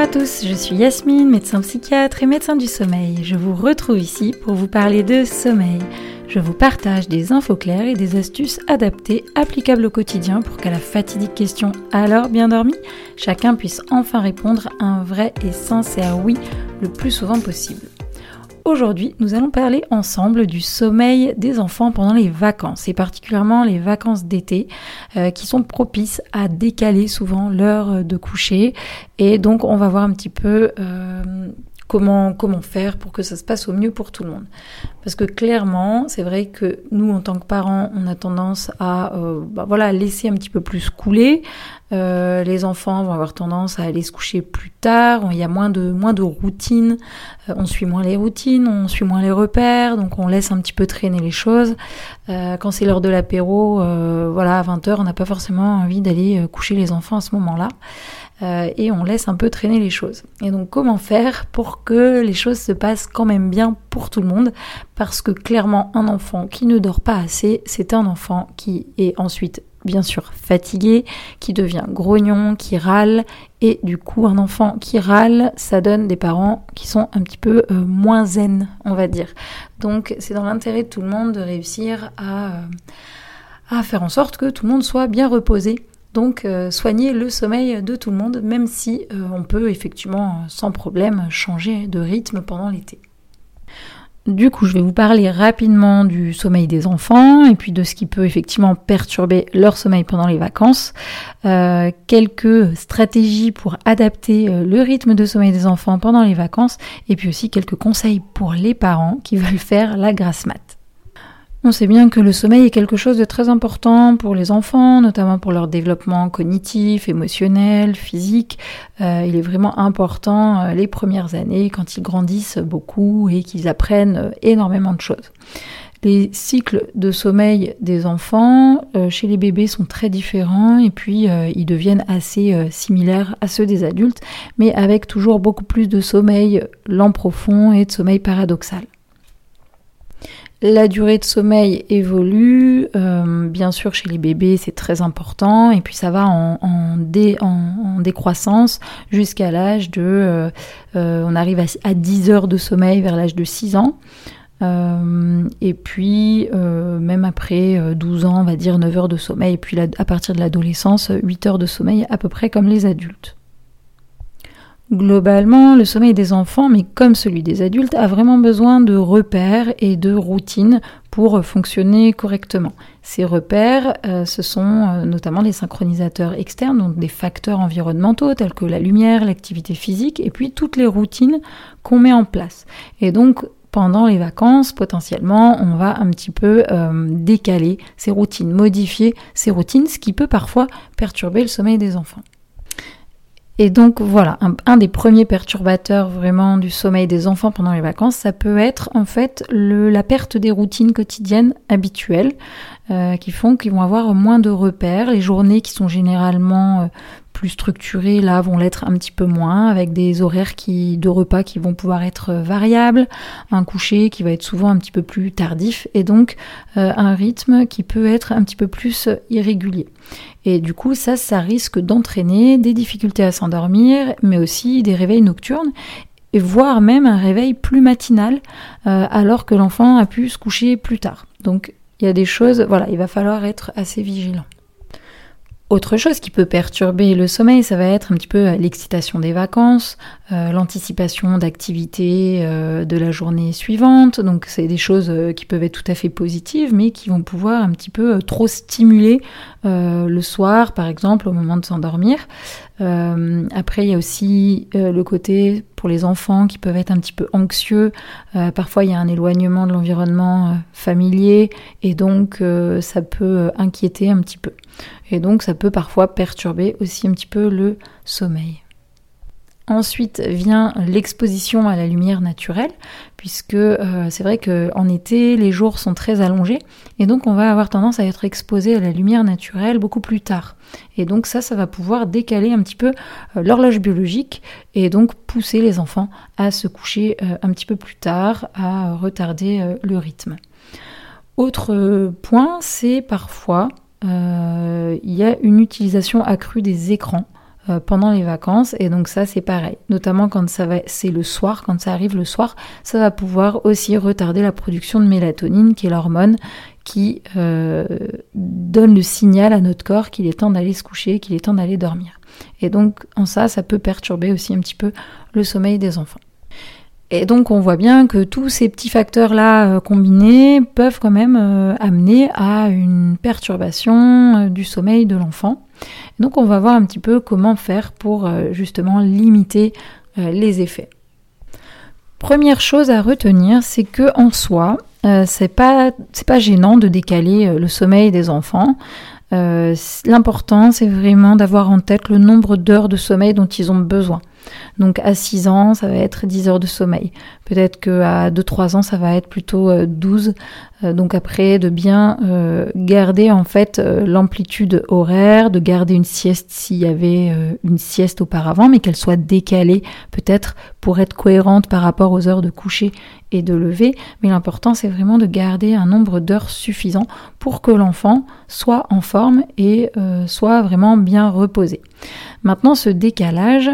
à tous, je suis Yasmine, médecin psychiatre et médecin du sommeil. Je vous retrouve ici pour vous parler de sommeil. Je vous partage des infos claires et des astuces adaptées, applicables au quotidien pour qu'à la fatidique question alors bien dormi, chacun puisse enfin répondre un vrai et sincère oui le plus souvent possible. Aujourd'hui, nous allons parler ensemble du sommeil des enfants pendant les vacances, et particulièrement les vacances d'été, euh, qui sont propices à décaler souvent l'heure de coucher. Et donc, on va voir un petit peu euh, comment, comment faire pour que ça se passe au mieux pour tout le monde. Parce que clairement, c'est vrai que nous, en tant que parents, on a tendance à euh, bah voilà, laisser un petit peu plus couler. Euh, les enfants vont avoir tendance à aller se coucher plus tard. Il y a moins de, moins de routine. Euh, on suit moins les routines, on suit moins les repères. Donc on laisse un petit peu traîner les choses. Euh, quand c'est l'heure de l'apéro, voilà, à 20h, on n'a pas forcément envie d'aller coucher les enfants à ce moment-là. Euh, et on laisse un peu traîner les choses. Et donc comment faire pour que les choses se passent quand même bien pour tout le monde? Parce que clairement un enfant qui ne dort pas assez, c'est un enfant qui est ensuite bien sûr fatigué, qui devient grognon, qui râle, et du coup un enfant qui râle, ça donne des parents qui sont un petit peu euh, moins zen, on va dire. Donc c'est dans l'intérêt de tout le monde de réussir à, euh, à faire en sorte que tout le monde soit bien reposé donc euh, soigner le sommeil de tout le monde, même si on peut effectivement sans problème changer de rythme pendant l'été. Du coup, je vais vous parler rapidement du sommeil des enfants et puis de ce qui peut effectivement perturber leur sommeil pendant les vacances. Euh, quelques stratégies pour adapter le rythme de sommeil des enfants pendant les vacances et puis aussi quelques conseils pour les parents qui veulent faire la grasse mat. On sait bien que le sommeil est quelque chose de très important pour les enfants, notamment pour leur développement cognitif, émotionnel, physique. Euh, il est vraiment important euh, les premières années quand ils grandissent beaucoup et qu'ils apprennent euh, énormément de choses. Les cycles de sommeil des enfants chez les bébés sont très différents et puis ils deviennent assez similaires à ceux des adultes, mais avec toujours beaucoup plus de sommeil lent profond et de sommeil paradoxal. La durée de sommeil évolue, euh, bien sûr chez les bébés c'est très important, et puis ça va en, décroissance jusqu'à l'âge de... Euh, euh, on arrive à, 10 heures de sommeil vers l'âge de 6 ans. et puis même après 12 ans, on va dire 9 heures de sommeil, et puis à partir de l'adolescence, 8 heures de sommeil à peu près comme les adultes. Globalement, le sommeil des enfants, mais comme celui des adultes, a vraiment besoin de repères et de routines pour fonctionner correctement. Ces repères, euh, ce sont euh, notamment les synchronisateurs externes, donc des facteurs environnementaux tels que la lumière, l'activité physique, et puis toutes les routines qu'on met en place. Et donc, pendant les vacances, potentiellement, on va un petit peu euh, décaler ces routines, modifier ces routines, ce qui peut parfois perturber le sommeil des enfants. Et donc voilà, un, des premiers perturbateurs vraiment du sommeil des enfants pendant les vacances, ça peut être en fait la perte des routines quotidiennes habituelles euh, qui font qu'ils vont avoir moins de repères. Les journées qui sont généralement euh, plus structurés, là, vont l'être un petit peu moins, avec des horaires qui, de repas qui vont pouvoir être variables, un coucher qui va être souvent un petit peu plus tardif, et donc euh, un rythme qui peut être un petit peu plus irrégulier. Et du coup, ça, ça risque d'entraîner des difficultés à s'endormir, mais aussi des réveils nocturnes, et voire même un réveil plus matinal, euh, alors que l'enfant a pu se coucher plus tard. Donc, il y a des choses, voilà, il va falloir être assez vigilant. Autre chose qui peut perturber le sommeil, ça va être un petit peu l'excitation des vacances, euh, l'anticipation d'activités euh, de la journée suivante. Donc c'est des choses euh, qui peuvent être tout à fait positives, mais qui vont pouvoir un petit peu trop stimuler le soir, par exemple, au moment de s'endormir. Après, il y a aussi le côté pour les enfants qui peuvent être un petit peu anxieux. parfois, il y a un éloignement de l'environnement familier et donc ça peut inquiéter un petit peu. Et donc ça peut parfois perturber aussi un petit peu le sommeil. Ensuite vient l'exposition à la lumière naturelle, puisque euh, c'est vrai qu'en été, les jours sont très allongés, et donc on va avoir tendance à être exposé à la lumière naturelle beaucoup plus tard. Et donc ça, ça va pouvoir décaler un petit peu euh, l'horloge biologique, et donc pousser les enfants à se coucher euh, un petit peu plus tard, à retarder le rythme. Autre point, c'est parfois il y a une utilisation accrue des écrans pendant les vacances et donc ça c'est pareil. Notamment quand ça va c'est le soir quand ça arrive le soir ça va pouvoir aussi retarder la production de mélatonine qui est l'hormone qui donne le signal à notre corps qu'il est temps d'aller se coucher qu'il est temps d'aller dormir. Et donc en ça ça peut perturber aussi un petit peu le sommeil des enfants. Et donc on voit bien que tous ces petits facteurs-là euh, combinés peuvent quand même euh, amener à une perturbation euh, du sommeil de l'enfant. Donc on va voir un petit peu comment faire pour justement limiter les effets. Première chose à retenir, c'est que en soi, c'est pas c'est pas gênant de décaler le sommeil des enfants. L'important, c'est vraiment d'avoir en tête le nombre d'heures de sommeil dont ils ont besoin. Donc à 6 ans, ça va être 10 heures de sommeil. Peut-être qu'à 2-3 ans, ça va être plutôt 12. Euh, euh, donc après, de bien euh, garder en fait l'amplitude horaire, de garder une sieste s'il y avait une sieste auparavant, mais qu'elle soit décalée peut-être pour être cohérente par rapport aux heures de coucher et de lever. Mais l'important, c'est vraiment de garder un nombre d'heures suffisant pour que l'enfant soit en forme et soit vraiment bien reposé. Maintenant, ce décalage,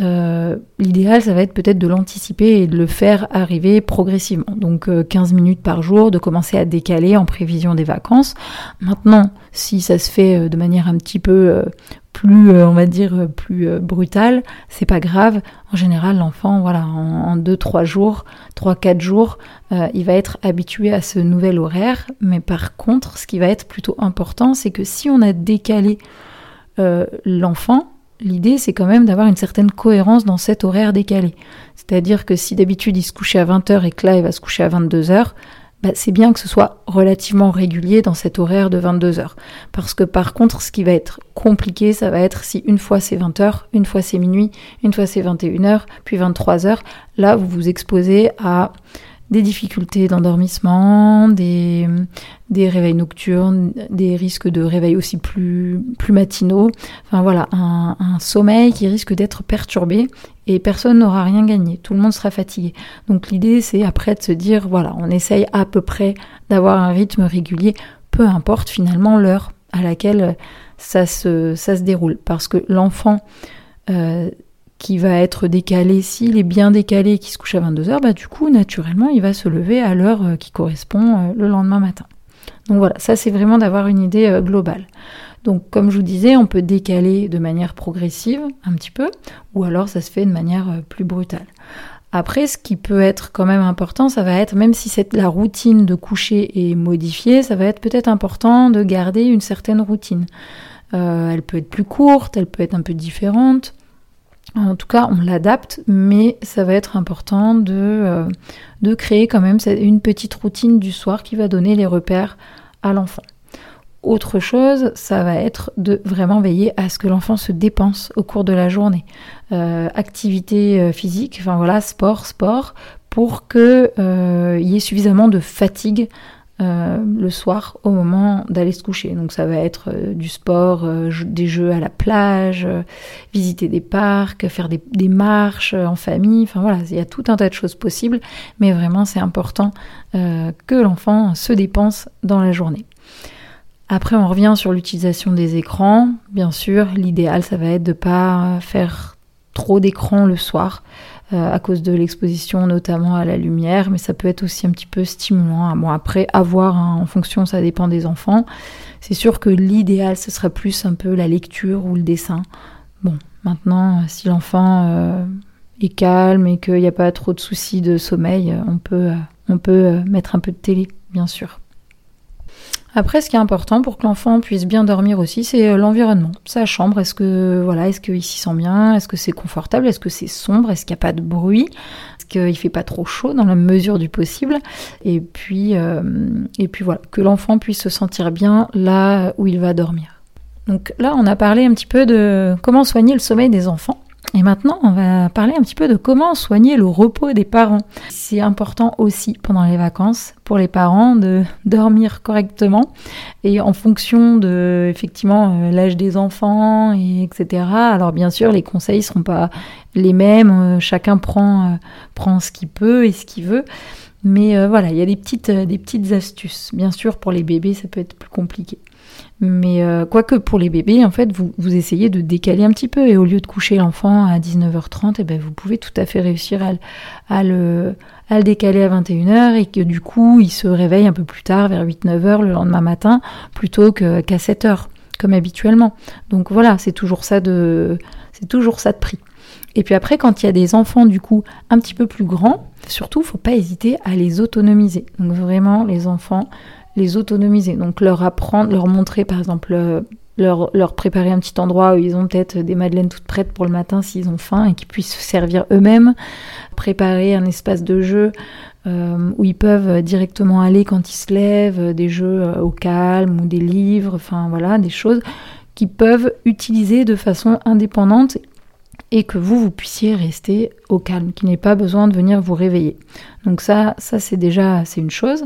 euh, l'idéal, ça va être peut-être de l'anticiper et de le faire arriver progressivement. Donc 15 euh, minutes par jour, de commencer à décaler en prévision des vacances. Maintenant, si ça se fait euh, de manière un petit peu plus, on va dire, plus brutale, c'est pas grave. En général, l'enfant, voilà, en 2-3 jours, 3-4 jours, il va être habitué à ce nouvel horaire. Mais par contre, ce qui va être plutôt important, c'est que si on a décalé l'enfant, l'idée c'est quand même d'avoir une certaine cohérence dans cet horaire décalé. C'est-à-dire que si d'habitude il se couchait à 20h et que là il va se coucher à 22h, bah, c'est bien que ce soit relativement régulier dans cet horaire de 22h. Parce que par contre, ce qui va être compliqué, ça va être si une fois c'est 20h, une fois c'est minuit, une fois c'est 21h, puis 23h. Là, vous vous exposez à des difficultés d'endormissement, des, réveils nocturnes, des risques de réveil aussi plus, matinaux. Enfin voilà, un, sommeil qui risque d'être perturbé et personne n'aura rien gagné. Tout le monde sera fatigué. Donc l'idée c'est après de se dire voilà, on essaye à peu près d'avoir un rythme régulier, peu importe finalement l'heure à laquelle ça se, ça se déroule. Parce que l'enfant, euh, qui va être décalé, s'il est bien décalé et qui se couche à 22h, bah du coup, naturellement, il va se lever à l'heure euh, qui correspond euh, le lendemain matin. Donc voilà, ça c'est vraiment d'avoir une idée euh, globale. Donc comme je vous disais, on peut décaler de manière progressive un petit peu, ou alors ça se fait de manière plus brutale. Après, ce qui peut être quand même important, ça va être, même si la routine de coucher est modifiée, ça va être peut-être important de garder une certaine routine. elle peut être plus courte, elle peut être un peu différente. En tout cas, on l'adapte, mais ça va être important de, euh, créer quand même une petite routine du soir qui va donner les repères à l'enfant. Autre chose, ça va être de vraiment veiller à ce que l'enfant se dépense au cours de la journée. Euh, activité euh, physique, enfin voilà, sport, sport, pour qu'il y ait suffisamment de fatigue euh, le soir au moment d'aller se coucher. Donc ça va être euh, du sport, euh, des jeux à la plage, visiter des parcs, faire des, marches en famille. Enfin voilà, il y a tout un tas de choses possibles, mais vraiment c'est important que l'enfant se dépense dans la journée. Après, on revient sur l'utilisation des écrans. Bien sûr, l'idéal, ça va être de ne pas faire trop d'écran le soir. Euh, à cause de l'exposition notamment à la lumière, mais ça peut être aussi un petit peu stimulant. Bon après, avoir hein, en fonction, ça dépend des enfants. C'est sûr que l'idéal, ce serait plus un peu la lecture ou le dessin. Bon, maintenant, si l'enfant euh, est calme et qu'il n'y a pas trop de soucis de sommeil, on peut, on peut mettre un peu de télé, bien sûr. Après, ce qui est important pour que l'enfant puisse bien dormir aussi, c'est euh, l'environnement. Sa chambre, est-ce que voilà, est-ce qu'il s'y sent bien? Est-ce que c'est confortable? Est-ce que c'est sombre? Est-ce qu'il n'y a pas de bruit? Est-ce qu'il fait pas trop chaud dans la mesure du possible? Et puis, euh, et puis voilà, que l'enfant puisse se sentir bien là où il va dormir. Donc là, on a parlé un petit peu de comment soigner le sommeil des enfants. Et maintenant, on va parler un petit peu de comment soigner le repos des parents. C'est important aussi pendant les vacances pour les parents de dormir correctement et en fonction de effectivement euh, l'âge des enfants et etc. Alors bien sûr, les conseils seront pas les mêmes. Euh, chacun prend euh, prend ce qu'il peut et ce qu'il veut. Mais voilà, il y a des petites, des petites astuces. Bien sûr, pour les bébés, ça peut être plus compliqué. Mais euh, quoique pour les bébés, en fait, vous, vous essayez de décaler un petit peu. Et au lieu de coucher l'enfant à 19h30, eh ben, vous pouvez tout à fait réussir à, le, à le décaler à 21h et que du coup, il se réveille un peu plus tard, vers 8-9h le lendemain matin, plutôt qu'à 7h, comme habituellement. Donc voilà, c'est toujours ça de, c'est toujours ça de prix. Et puis après, quand il y a des enfants du coup un petit peu plus grands, surtout, faut pas hésiter à les autonomiser. Donc vraiment, les enfants, les autonomiser. Donc leur apprendre, leur montrer par exemple, euh, leur, préparer un petit endroit où ils ont peut-être des madeleines toutes prêtes pour le matin s'ils ont faim et qu'ils puissent se servir eux-mêmes. Préparer un espace de jeu euh, où ils peuvent directement aller quand ils se lèvent, des jeux euh, au calme ou des livres, enfin voilà, des choses qu'ils peuvent utiliser de façon indépendante et que vous, vous puissiez rester au calme, qu'il n'ait pas besoin de venir vous réveiller. Donc ça, ça c'est déjà, c'est une chose.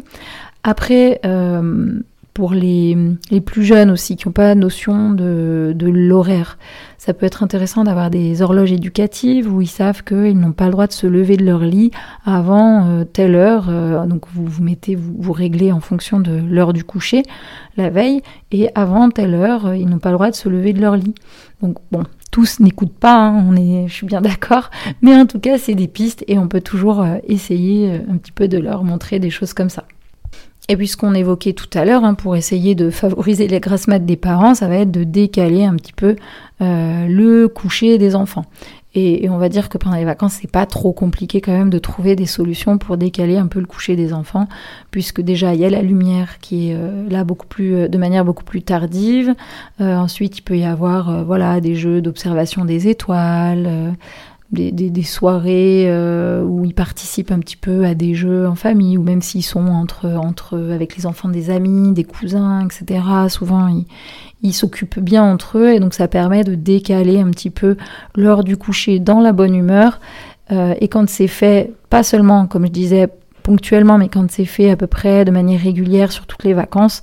Après, euh, pour les, les, plus jeunes aussi, qui n'ont pas notion de, de l'horaire, ça peut être intéressant d'avoir des horloges éducatives où ils savent qu'ils n'ont pas le droit de se lever de leur lit avant euh, telle heure. Euh, donc vous vous mettez, vous, vous réglez en fonction de l'heure du coucher la veille, et avant telle heure, ils n'ont pas le droit de se lever de leur lit. Donc bon, tous n'écoutent pas, hein, on est, je suis bien d'accord, mais en tout cas c'est des pistes et on peut toujours essayer un petit peu de leur montrer des choses comme ça. Et puis ce qu'on évoquait tout à l'heure, hein, pour essayer de favoriser les grasses maths des parents, ça va être de décaler un petit peu euh, le coucher des enfants. Et, on va dire que pendant les vacances, c'est pas trop compliqué quand même de trouver des solutions pour décaler un peu le coucher des enfants, puisque déjà il y a la lumière qui est euh, là beaucoup plus, euh, de manière beaucoup plus tardive. ensuite, il peut y avoir voilà des jeux d'observation des étoiles des, soirées euh, où ils participent un petit peu à des jeux en famille, ou même s'ils sont entre, entre avec les enfants des amis, des cousins, etc. Souvent, ils s'occupent bien entre eux, et donc ça permet de décaler un petit peu l'heure du coucher dans la bonne humeur. Euh, et quand c'est fait, pas seulement, comme je disais, ponctuellement, mais quand c'est fait à peu près de manière régulière sur toutes les vacances,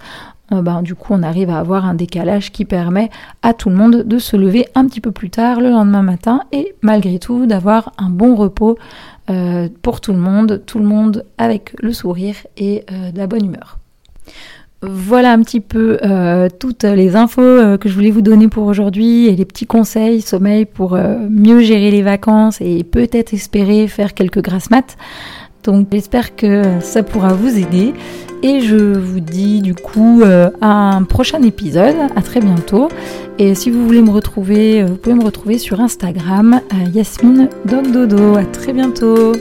euh, ben, du coup on arrive à avoir un décalage qui permet à tout le monde de se lever un petit peu plus tard le lendemain matin et malgré tout d'avoir un bon repos euh, pour tout le monde, tout le monde avec le sourire et euh, de la bonne humeur. Voilà un petit peu toutes les infos que je voulais vous donner pour aujourd'hui et les petits conseils sommeil pour mieux gérer les vacances et peut-être espérer faire quelques grasses maths. Donc j'espère que ça pourra vous aider. Et je vous dis du coup euh, à un prochain épisode. À très bientôt. Et si vous voulez me retrouver, euh, vous pouvez me retrouver sur Instagram, Yasmine Dog Dodo. À très bientôt.